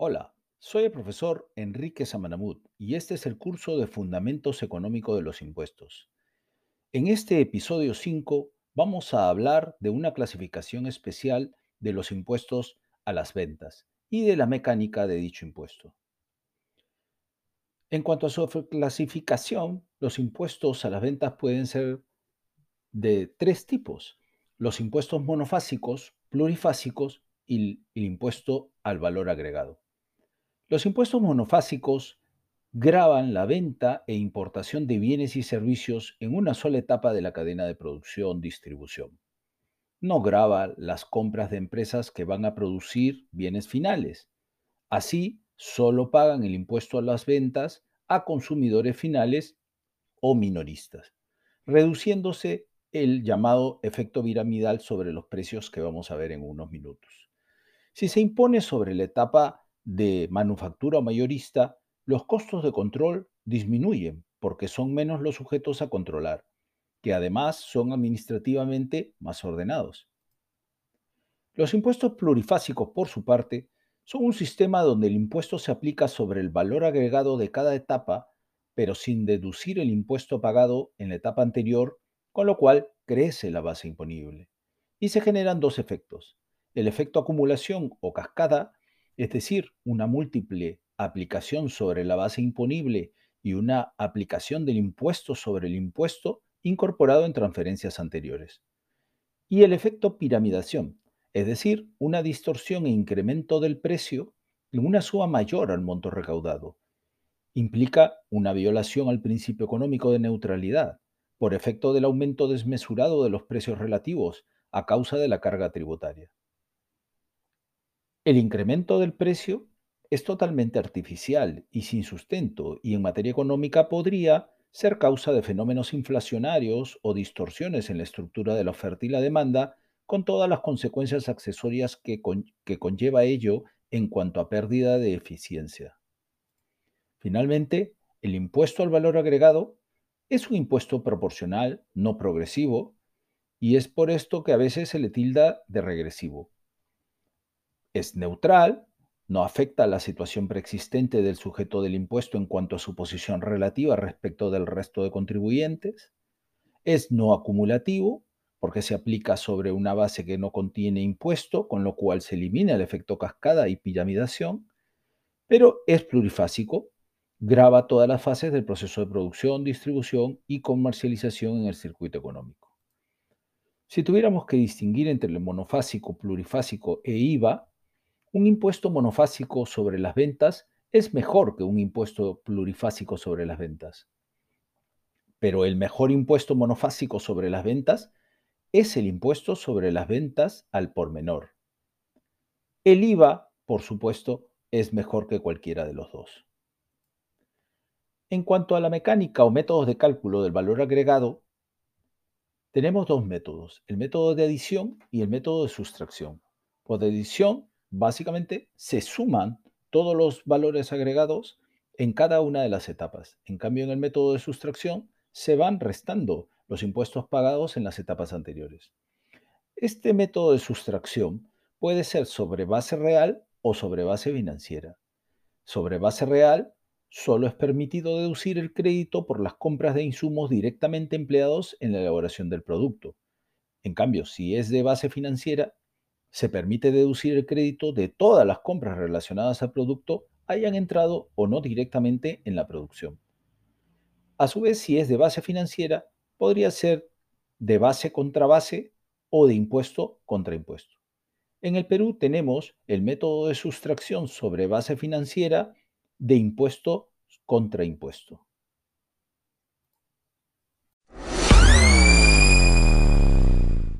Hola, soy el profesor Enrique Samanamut y este es el curso de Fundamentos Económicos de los Impuestos. En este episodio 5 vamos a hablar de una clasificación especial de los impuestos a las ventas y de la mecánica de dicho impuesto. En cuanto a su clasificación, los impuestos a las ventas pueden ser de tres tipos. Los impuestos monofásicos, plurifásicos y el impuesto al valor agregado. Los impuestos monofásicos graban la venta e importación de bienes y servicios en una sola etapa de la cadena de producción-distribución. No graba las compras de empresas que van a producir bienes finales. Así, solo pagan el impuesto a las ventas a consumidores finales o minoristas, reduciéndose el llamado efecto piramidal sobre los precios que vamos a ver en unos minutos. Si se impone sobre la etapa de manufactura mayorista, los costos de control disminuyen porque son menos los sujetos a controlar, que además son administrativamente más ordenados. Los impuestos plurifásicos, por su parte, son un sistema donde el impuesto se aplica sobre el valor agregado de cada etapa, pero sin deducir el impuesto pagado en la etapa anterior, con lo cual crece la base imponible. Y se generan dos efectos. El efecto acumulación o cascada, es decir, una múltiple aplicación sobre la base imponible y una aplicación del impuesto sobre el impuesto incorporado en transferencias anteriores. Y el efecto piramidación, es decir, una distorsión e incremento del precio en una suma mayor al monto recaudado. Implica una violación al principio económico de neutralidad por efecto del aumento desmesurado de los precios relativos a causa de la carga tributaria. El incremento del precio es totalmente artificial y sin sustento y en materia económica podría ser causa de fenómenos inflacionarios o distorsiones en la estructura de la oferta y la demanda con todas las consecuencias accesorias que, conlleva ello en cuanto a pérdida de eficiencia. Finalmente, el impuesto al valor agregado es un impuesto proporcional, no progresivo, y es por esto que a veces se le tilda de regresivo es neutral, no afecta a la situación preexistente del sujeto del impuesto en cuanto a su posición relativa respecto del resto de contribuyentes, es no acumulativo, porque se aplica sobre una base que no contiene impuesto, con lo cual se elimina el efecto cascada y piramidación, pero es plurifásico, graba todas las fases del proceso de producción, distribución y comercialización en el circuito económico. Si tuviéramos que distinguir entre el monofásico, plurifásico e IVA, un impuesto monofásico sobre las ventas es mejor que un impuesto plurifásico sobre las ventas. Pero el mejor impuesto monofásico sobre las ventas es el impuesto sobre las ventas al por menor. El IVA, por supuesto, es mejor que cualquiera de los dos. En cuanto a la mecánica o métodos de cálculo del valor agregado, tenemos dos métodos, el método de adición y el método de sustracción. Por adición básicamente se suman todos los valores agregados en cada una de las etapas. En cambio, en el método de sustracción se van restando los impuestos pagados en las etapas anteriores. Este método de sustracción puede ser sobre base real o sobre base financiera. Sobre base real, solo es permitido deducir el crédito por las compras de insumos directamente empleados en la elaboración del producto. En cambio, si es de base financiera, se permite deducir el crédito de todas las compras relacionadas al producto hayan entrado o no directamente en la producción. A su vez, si es de base financiera, podría ser de base contra base o de impuesto contra impuesto. En el Perú tenemos el método de sustracción sobre base financiera de impuesto contra impuesto.